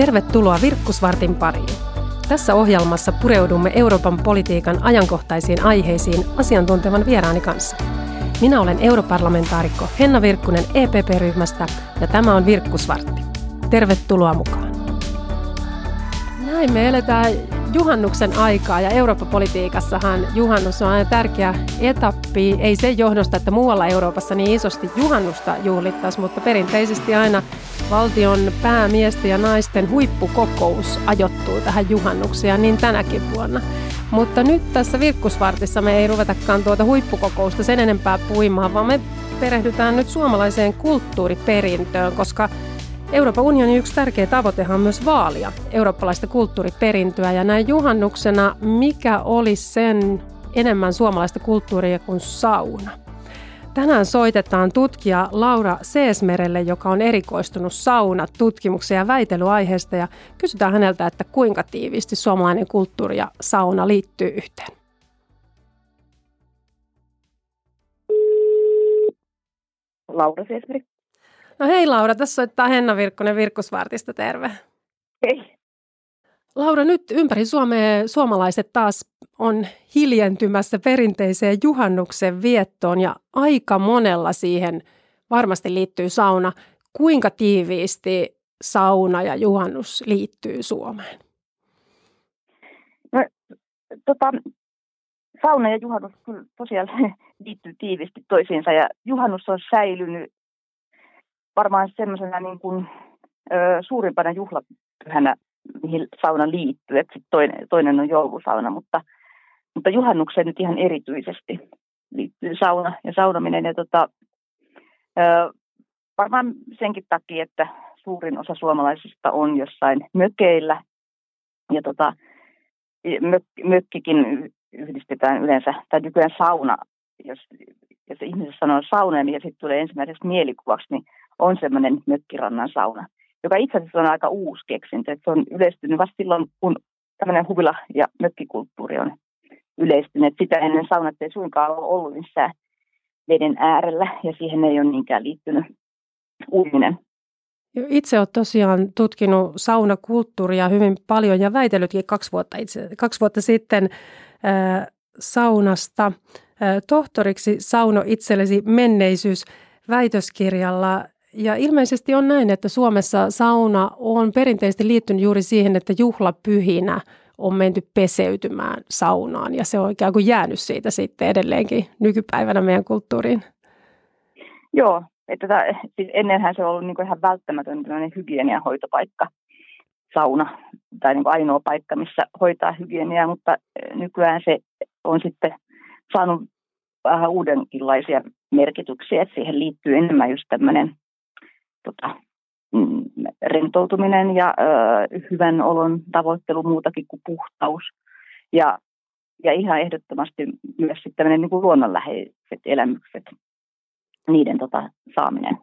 Tervetuloa Virkkusvartin pariin. Tässä ohjelmassa pureudumme Euroopan politiikan ajankohtaisiin aiheisiin asiantuntevan vieraani kanssa. Minä olen europarlamentaarikko Henna Virkkunen EPP-ryhmästä ja tämä on Virkkusvartti. Tervetuloa mukaan. Näin me eletään juhannuksen aikaa ja Eurooppa-politiikassahan juhannus on aina tärkeä etappi. Ei sen johdosta, että muualla Euroopassa niin isosti juhannusta juhlittaisi, mutta perinteisesti aina valtion päämiesten ja naisten huippukokous ajoittuu tähän juhannukseen, niin tänäkin vuonna. Mutta nyt tässä Virkkusvartissa me ei ruvetakaan tuota huippukokousta sen enempää puimaan, vaan me perehdytään nyt suomalaiseen kulttuuriperintöön, koska Euroopan unionin yksi tärkeä tavoitehan on myös vaalia eurooppalaista kulttuuriperintöä ja näin juhannuksena, mikä olisi sen enemmän suomalaista kulttuuria kuin sauna. Tänään soitetaan tutkija Laura Seesmerelle, joka on erikoistunut sauna tutkimuksen ja väitelyaiheesta ja kysytään häneltä, että kuinka tiiviisti suomalainen kulttuuri ja sauna liittyy yhteen. Laura Seesmeri. No hei Laura, tässä soittaa Henna Virkkonen Virkkusvartista, terve. Hei. Laura, nyt ympäri Suomea suomalaiset taas on hiljentymässä perinteiseen juhannuksen viettoon ja aika monella siihen varmasti liittyy sauna. Kuinka tiiviisti sauna ja juhannus liittyy Suomeen? No, tota, sauna ja juhannus kyllä tosiaan liittyy tiivisti toisiinsa ja juhannus on säilynyt varmaan semmoisena niin kuin, ö, suurimpana juhlapyhänä, mihin sauna liittyy. Et sit toinen, toinen on joulusauna, mutta, mutta juhannukseen nyt ihan erityisesti liittyy sauna ja saunaminen. Ja tota, ö, varmaan senkin takia, että suurin osa suomalaisista on jossain mökeillä. Ja tota, mök, mökkikin yhdistetään yleensä, tai nykyään sauna, jos, jos ihmiset sanoo sauna, niin sitten tulee ensimmäiseksi mielikuvaksi, niin on semmoinen mökkirannan sauna, joka itse asiassa on aika uusi keksintö. Se on yleistynyt vasta silloin, kun tämmöinen huvila- ja mökkikulttuuri on yleistynyt. Sitä ennen saunat ei suinkaan ole ollut missään veden äärellä ja siihen ei ole niinkään liittynyt uiminen. Itse olet tosiaan tutkinut saunakulttuuria hyvin paljon ja väitellytkin kaksi vuotta, itse, kaksi vuotta sitten äh, saunasta äh, tohtoriksi Sauno itsellesi menneisyys väitöskirjalla. Ja ilmeisesti on näin, että Suomessa sauna on perinteisesti liittynyt juuri siihen, että juhlapyhinä on menty peseytymään saunaan ja se on ikään kuin jäänyt siitä sitten edelleenkin nykypäivänä meidän kulttuuriin. Joo, että tätä, siis ennenhän se on ollut niin ihan välttämätön hygieniahoitopaikka, sauna, tai niin ainoa paikka, missä hoitaa hygieniaa, mutta eh, nykyään se on sitten saanut vähän uudenkinlaisia merkityksiä, että siihen liittyy enemmän just tämmöinen tota, mm, rentoutuminen ja ö, hyvän olon tavoittelu muutakin kuin puhtaus. Ja, ja ihan ehdottomasti myös sitten niin kuin luonnonläheiset elämykset, niiden tota, saaminen.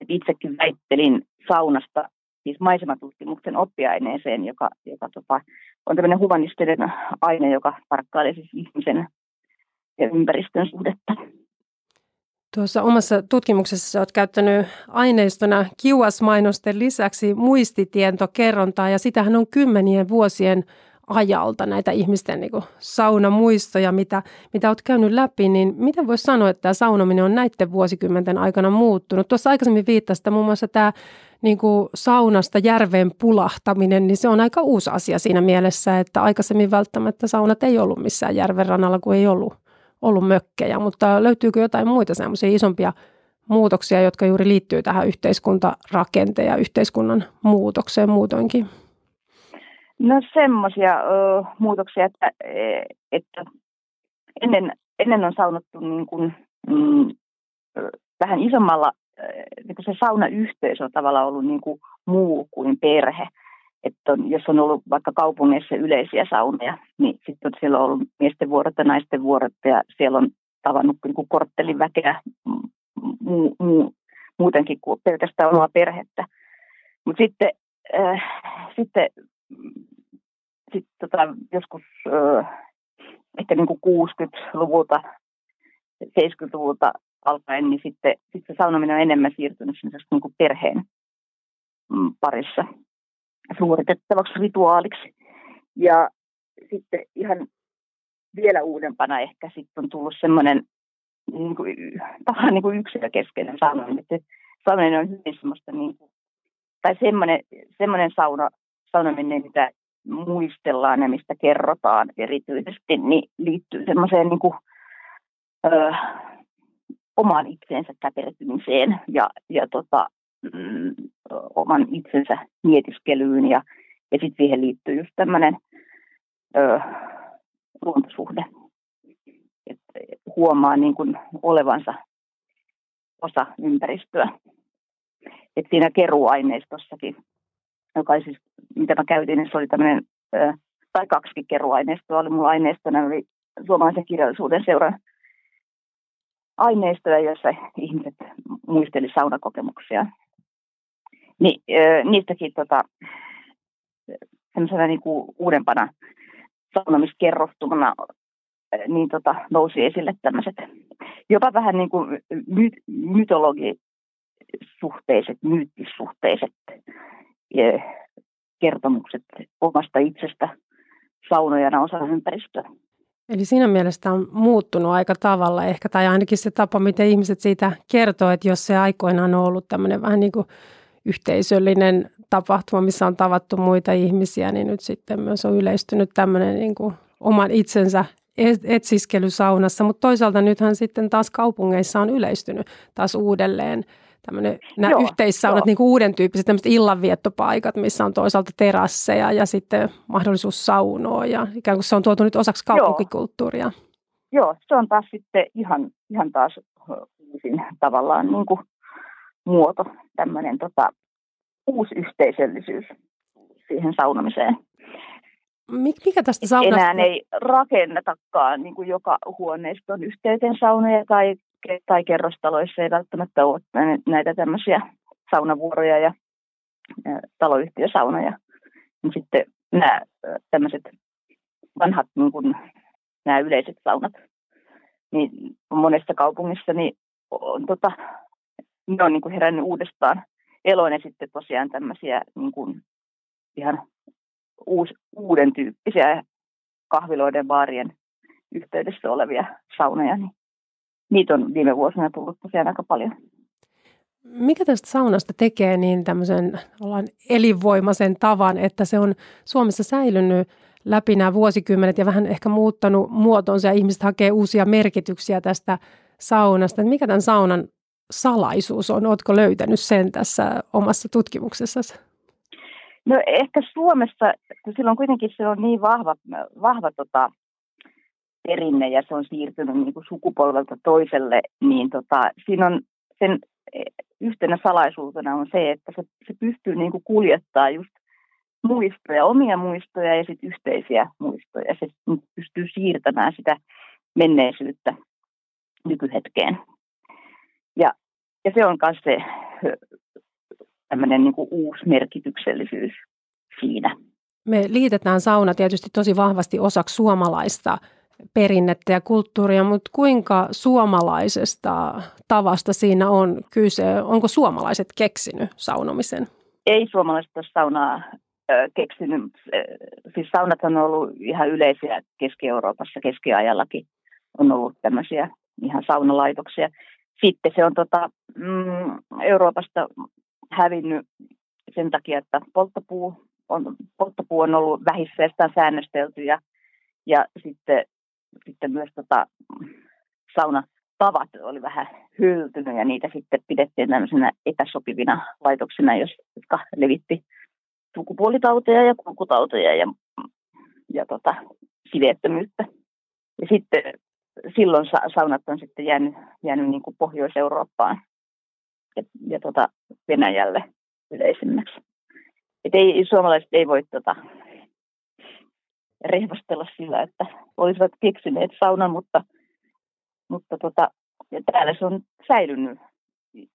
Et itsekin väittelin saunasta siis maisematutkimuksen oppiaineeseen, joka, joka tota, on tämmöinen humanistinen aine, joka tarkkailee siis ihmisen ja ympäristön suhdetta. Tuossa omassa tutkimuksessa olet käyttänyt aineistona kiuasmainosten lisäksi muistitietokerrontaa ja sitähän on kymmenien vuosien ajalta näitä ihmisten niin saunamuistoja, mitä, mitä olet käynyt läpi, niin miten voisi sanoa, että tämä saunominen on näiden vuosikymmenten aikana muuttunut? Tuossa aikaisemmin viittasit muun muassa tämä niin kuin saunasta järveen pulahtaminen, niin se on aika uusi asia siinä mielessä, että aikaisemmin välttämättä saunat ei ollut missään järven rannalla, kun ei ollut ollut mökkejä, mutta löytyykö jotain muita semmoisia isompia muutoksia, jotka juuri liittyy tähän yhteiskuntarakenteen ja yhteiskunnan muutokseen muutoinkin? No semmoisia muutoksia, että, että ennen, ennen on saunottu niin kuin, mm, vähän isommalla, niin kuin se saunayhteisö on tavallaan ollut niin kuin muu kuin perhe että on, jos on ollut vaikka kaupungeissa yleisiä saunoja, niin sitten on siellä ollut miesten vuorot ja naisten vuorot ja siellä on tavannut niin kuin korttelin väkeä muu, muu, muutenkin kuin pelkästään omaa perhettä. Mutta sitten, äh, sitten sit tota, joskus äh, ehkä niin kuin 60-luvulta, 70-luvulta alkaen, niin sitten, sitten se saunaminen on enemmän siirtynyt niin kuin perheen mm, parissa suoritettavaksi rituaaliksi. Ja sitten ihan vielä uudempana ehkä sitten on tullut semmoinen niin kuin, tavallaan niin kuin yksilökeskeinen sauna. Että saunaminen on hyvin semmoista, niin kuin, tai semmoinen, semmoinen sauna, saunaminen, mitä muistellaan ja mistä kerrotaan erityisesti, niin liittyy semmoiseen niin kuin, ö, omaan itsensä käpertymiseen ja, ja tota, mm, oman itsensä mietiskelyyn ja, ja sitten siihen liittyy just tämmöinen luontosuhde. Et huomaa niin kuin olevansa osa ympäristöä. Et siinä keruaineistossakin, joka siis, mitä mä käytin, niin se oli tämmöinen, tai kaksi keruaineistoa oli mulla aineistona, oli suomalaisen kirjallisuuden seuran aineistoja, joissa ihmiset muisteli saunakokemuksia. Ni, niistäkin tota, semmoisena niin kuin uudempana saunomiskerrostumana niin tota, nousi esille tämmöiset jopa vähän niin kuin my- mytologisuhteiset, myyttissuhteiset kertomukset omasta itsestä saunojana osa ympäristöä. Eli siinä mielessä on muuttunut aika tavalla ehkä, tai ainakin se tapa, miten ihmiset siitä kertoo, että jos se aikoinaan on ollut tämmöinen vähän niin kuin yhteisöllinen tapahtuma, missä on tavattu muita ihmisiä, niin nyt sitten myös on yleistynyt tämmöinen niin kuin oman itsensä etsiskely saunassa, mutta toisaalta nythän sitten taas kaupungeissa on yleistynyt taas uudelleen tämmöinen, nämä joo, yhteissaunat, joo. niin kuin uuden tyyppiset tämmöiset illanviettopaikat, missä on toisaalta terasseja ja sitten mahdollisuus saunoa ja ikään kuin se on tuotu nyt osaksi kaupunkikulttuuria. Joo, joo se on taas sitten ihan, ihan taas uusin tavallaan niin kuin muoto, tämmöinen tota, uusi yhteisöllisyys siihen saunamiseen. Mikä tästä saunasta? Enää ei rakennetakaan niin kuin joka huoneiston yhteyteen saunoja tai, tai kerrostaloissa ei välttämättä ole näitä tämmöisiä saunavuoroja ja, ja taloyhtiösaunoja. Sitten nämä tämmöiset vanhat niin kuin, nämä yleiset saunat, niin monessa kaupungissa niin on, tota, ne on niin kuin herännyt uudestaan eloon ja sitten tosiaan tämmöisiä niin kuin ihan uus, uuden tyyppisiä kahviloiden, baarien yhteydessä olevia saunoja, niin niitä on viime vuosina tullut tosiaan aika paljon. Mikä tästä saunasta tekee niin tämmöisen ollaan elinvoimaisen tavan, että se on Suomessa säilynyt läpi nämä vuosikymmenet ja vähän ehkä muuttanut muotonsa ja ihmiset hakee uusia merkityksiä tästä saunasta. Mikä tämän saunan salaisuus on? Oletko löytänyt sen tässä omassa tutkimuksessasi? No ehkä Suomessa, kun silloin kuitenkin se on niin vahva, vahva tota, perinne ja se on siirtynyt niin kuin sukupolvelta toiselle, niin tota, siinä on sen yhtenä salaisuutena on se, että se, se pystyy niin kuin kuljettaa just muistoja, omia muistoja ja sitten yhteisiä muistoja. Se pystyy siirtämään sitä menneisyyttä nykyhetkeen. Ja, ja se on myös se tämmöinen niin kuin uusi merkityksellisyys siinä. Me liitetään sauna tietysti tosi vahvasti osaksi suomalaista perinnettä ja kulttuuria, mutta kuinka suomalaisesta tavasta siinä on kyse? Onko suomalaiset keksinyt saunomisen? Ei suomalaiset ole saunaa keksinyt. Siis saunat on ollut ihan yleisiä Keski-Euroopassa, keskiajallakin on ollut tämmöisiä ihan saunalaitoksia. Sitten se on tota, mm, Euroopasta hävinnyt sen takia, että polttopuu on, polttopuu on ollut vähisseestään säännöstelty ja, ja sitten, sitten myös tota, saunatavat oli vähän hyltynyt ja niitä sitten pidettiin tämmöisenä epäsopivina laitoksina, jotka levitti sukupuolitauteja ja kulkutauteja ja, ja tota, siveettömyyttä. Ja sitten silloin saunat on sitten jäänyt, jäänyt niin kuin Pohjois-Eurooppaan ja, ja tota Venäjälle yleisimmäksi. Et ei, suomalaiset ei voi tota, rehvastella sillä, että olisivat keksineet saunan, mutta, mutta tota, ja täällä se on säilynyt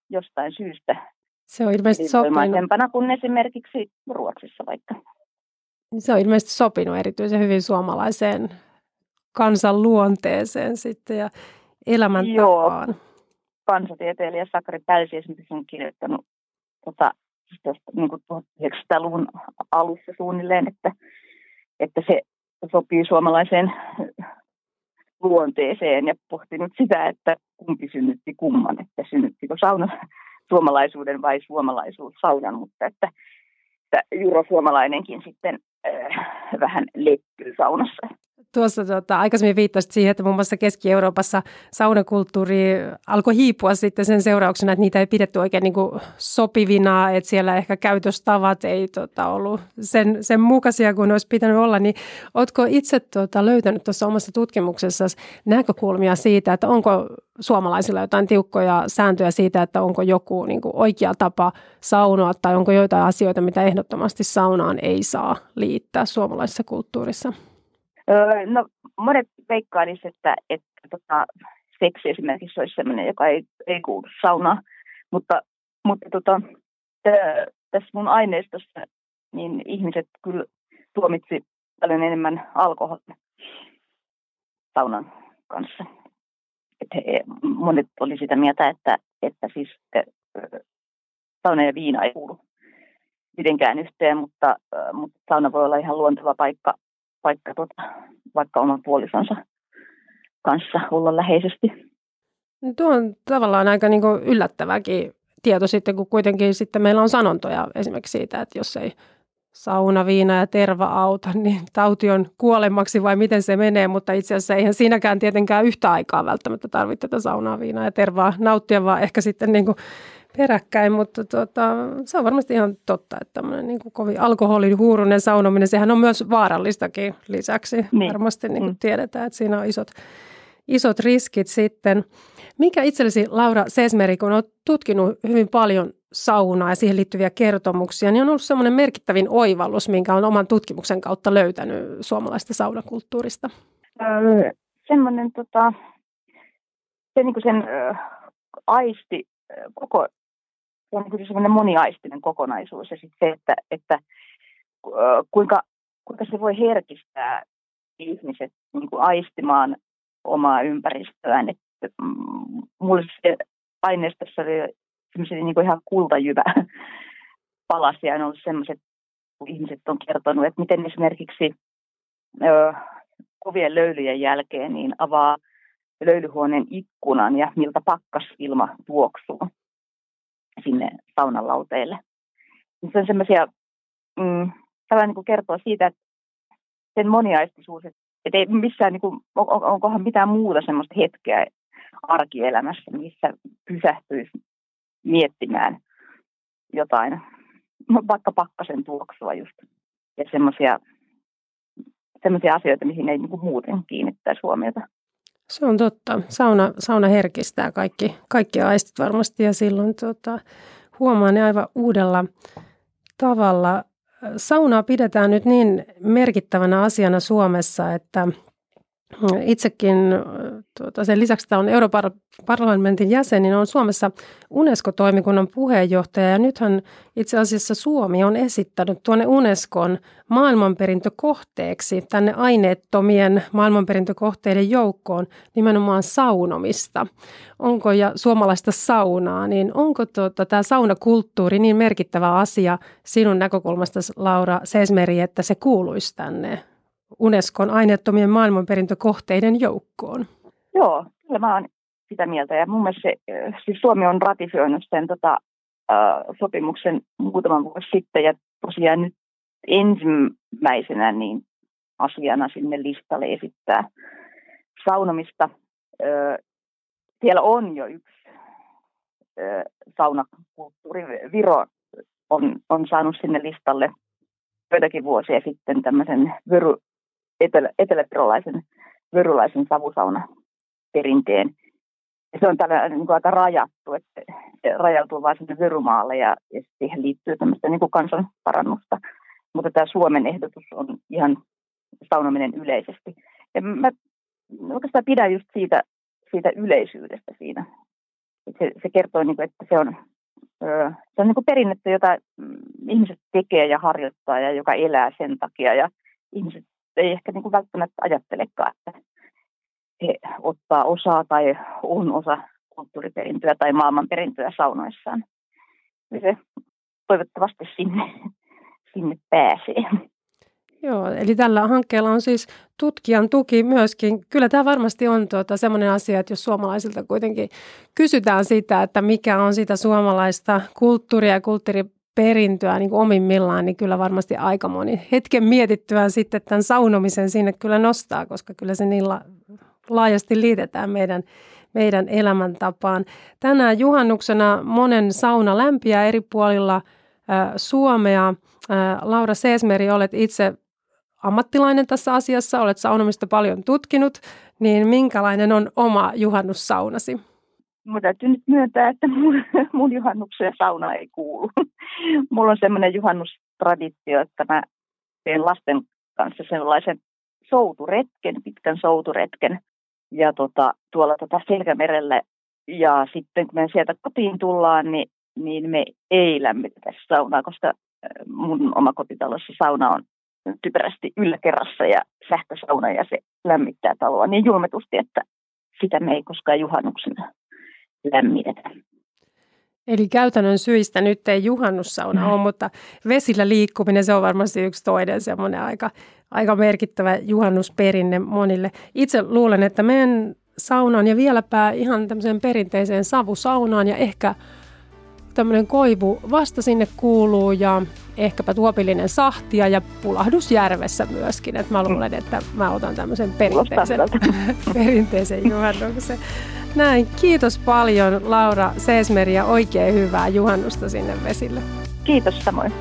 jostain syystä. Se on ilmeisesti sopinut. kuin esimerkiksi Ruotsissa vaikka. Se on ilmeisesti sopinut erityisen hyvin suomalaiseen kansan luonteeseen sitten ja elämäntapaan. Joo kansatieteilijä Sakari Pälsi esimerkiksi on kirjoittanut tota, niin kuin 1900-luvun alussa suunnilleen, että, että se sopii suomalaiseen luonteeseen ja pohtinut sitä, että kumpi synnytti kumman, että synnyttikö sauna suomalaisuuden vai suomalaisuus saunan, mutta että, että jurosuomalainenkin sitten äh, vähän leppyy saunassa. Tuossa tota, aikaisemmin viittasit siihen, että muun muassa Keski-Euroopassa saunakulttuuri alkoi hiipua sitten sen seurauksena, että niitä ei pidetty oikein niin kuin sopivina, että siellä ehkä käytöstavat ei tota, ollut sen, sen mukaisia kuin olisi pitänyt olla. Niin oletko itse tota, löytänyt tuossa omassa tutkimuksessa näkökulmia siitä, että onko suomalaisilla jotain tiukkoja sääntöjä siitä, että onko joku niin kuin oikea tapa saunoa tai onko joitain asioita, mitä ehdottomasti saunaan ei saa liittää suomalaisessa kulttuurissa? Öö, no monet veikkailisivat, että, että tota, seksi esimerkiksi olisi sellainen, joka ei, ei kuulu saunaan. Mutta, mutta tota, t- tässä mun aineistossa niin ihmiset kyllä tuomitsi paljon enemmän alkoholia saunan kanssa. Et he, monet oli sitä mieltä, että, että siis sauna ja viina ei kuulu mitenkään yhteen, mutta, mutta sauna voi olla ihan luonteva paikka paikka tota, vaikka oman puolisonsa kanssa olla läheisesti. No tuo on tavallaan aika niin kuin yllättäväkin tieto sitten, kun kuitenkin sitten meillä on sanontoja esimerkiksi siitä, että jos ei sauna, viina ja terva auta, niin tauti on kuolemaksi vai miten se menee, mutta itse asiassa eihän siinäkään tietenkään yhtä aikaa välttämättä tarvitse tätä saunaa, viinaa ja tervaa nauttia, vaan ehkä sitten niin kuin peräkkäin, mutta tota, se on varmasti ihan totta, että tämmöinen niin kuin kovin alkoholihuurunen saunominen, sehän on myös vaarallistakin lisäksi. Niin. Varmasti niin kuin mm. tiedetään, että siinä on isot, isot riskit sitten. Mikä itsellesi, Laura Sesmeri, kun olet tutkinut hyvin paljon saunaa ja siihen liittyviä kertomuksia, niin on ollut semmoinen merkittävin oivallus, minkä on oman tutkimuksen kautta löytänyt suomalaista saunakulttuurista? Öö, semmoinen tota, se niin sen ö, aisti koko se on niin semmoinen moniaistinen kokonaisuus. Ja sitten se, että, että kuinka, kuinka se voi herkistää ihmiset niin kuin aistimaan omaa ympäristöään. Että, mm, mulle se aineistossa oli semmoisia niin ihan kultajyvä palasia. On ollut semmoiset, kun ihmiset on kertonut, että miten esimerkiksi ö, kovien löylyjen jälkeen niin avaa löylyhuoneen ikkunan ja miltä pakkasilma tuoksuu sinne saunan lauteille. Se on semmoisia, mm, tällainen niin kertoo siitä, että sen moniaistisuus, että ei missään, niin kuin, on, onkohan mitään muuta semmoista hetkeä arkielämässä, missä pysähtyisi miettimään jotain, vaikka pakkasen tuoksua just. Ja semmoisia semmoisia asioita, mihin ei niin kuin muuten kiinnittäisi huomiota. Se on totta. Sauna, sauna herkistää kaikki, kaikki aistit varmasti ja silloin tota, huomaa ne aivan uudella tavalla. Saunaa pidetään nyt niin merkittävänä asiana Suomessa, että itsekin tuota, sen lisäksi, että on Euroopan parlamentin jäsen, niin on Suomessa UNESCO-toimikunnan puheenjohtaja. Ja nythän itse asiassa Suomi on esittänyt tuonne Unescon maailmanperintökohteeksi tänne aineettomien maailmanperintökohteiden joukkoon nimenomaan saunomista. Onko ja suomalaista saunaa, niin onko tuota, tämä saunakulttuuri niin merkittävä asia sinun näkökulmasta, Laura Sesmeri, että se kuuluisi tänne Unescon aineettomien maailmanperintökohteiden joukkoon. Joo, kyllä mä oon sitä mieltä. Ja mun mielestä se, siis Suomi on ratifioinut sen tota, äh, sopimuksen muutaman vuosi sitten. Ja tosiaan nyt ensimmäisenä niin asiana sinne listalle esittää saunomista. Äh, siellä on jo yksi äh, saunakulttuuri. Viro on, on saanut sinne listalle joitakin vuosia sitten tämmöisen etelä, etelävirolaisen vyrulaisen savusauna perinteen. Se on tällä niin kuin aika rajattu, että se rajautuu vain sinne Vyrumaalle ja, ja siihen liittyy tämmöistä niin kuin kansanparannusta. Mutta tämä Suomen ehdotus on ihan saunominen yleisesti. Ja mä oikeastaan pidän just siitä, siitä yleisyydestä siinä. Se, se kertoo, niin kuin, että se on, se on niin kuin perinnettä, jota mm, ihmiset tekee ja harjoittaa ja joka elää sen takia. Ja ihmiset ei ehkä niin kuin välttämättä ajattelekaan, että he ottaa osaa tai on osa kulttuuriperintöä tai maailmanperintöä saunoissaan. Ja se toivottavasti sinne, sinne pääsee. Joo, eli tällä hankkeella on siis tutkijan tuki myöskin. Kyllä tämä varmasti on tuota, sellainen asia, että jos suomalaisilta kuitenkin kysytään sitä, että mikä on sitä suomalaista kulttuuria ja kulttuuriperintöä niin kuin omimmillaan, niin kyllä varmasti aika moni hetken mietittyään sitten tämän saunomisen sinne kyllä nostaa, koska kyllä se niin laajasti liitetään meidän, meidän elämäntapaan. Tänään juhannuksena monen sauna lämpiää eri puolilla Suomea. Laura Seesmeri, olet itse ammattilainen tässä asiassa, olet saunomista paljon tutkinut, niin minkälainen on oma juhannussaunasi? Mä täytyy nyt myöntää, että mun, mun juhannukseen sauna ei kuulu. Mulla on semmoinen juhannustraditio, että mä teen lasten kanssa sellaisen souturetken, pitkän souturetken ja tota, tuolla tota Selkämerellä. Ja sitten kun me sieltä kotiin tullaan, niin, niin me ei lämmitetä saunaa, koska mun oma kotitalossa sauna on typerästi yläkerrassa ja sähkösauna ja se lämmittää taloa niin julmetusti, että sitä me ei koskaan juhannuksena lämmitetä. Eli käytännön syistä nyt ei juhannussauna mm. ole, mutta vesillä liikkuminen se on varmasti yksi toinen semmoinen aika, aika merkittävä juhannusperinne monille. Itse luulen, että meidän saunaan ja vieläpä ihan tämmöiseen perinteiseen savusaunaan ja ehkä tämmöinen koivu vasta sinne kuuluu ja ehkäpä tuopillinen sahtia ja pulahdus järvessä myöskin. Et mä luulen, että mä otan tämmöisen perinteisen, perinteisen juhannuksen. Näin, kiitos paljon Laura Seesmeri ja oikein hyvää juhannusta sinne vesille. Kiitos samoin.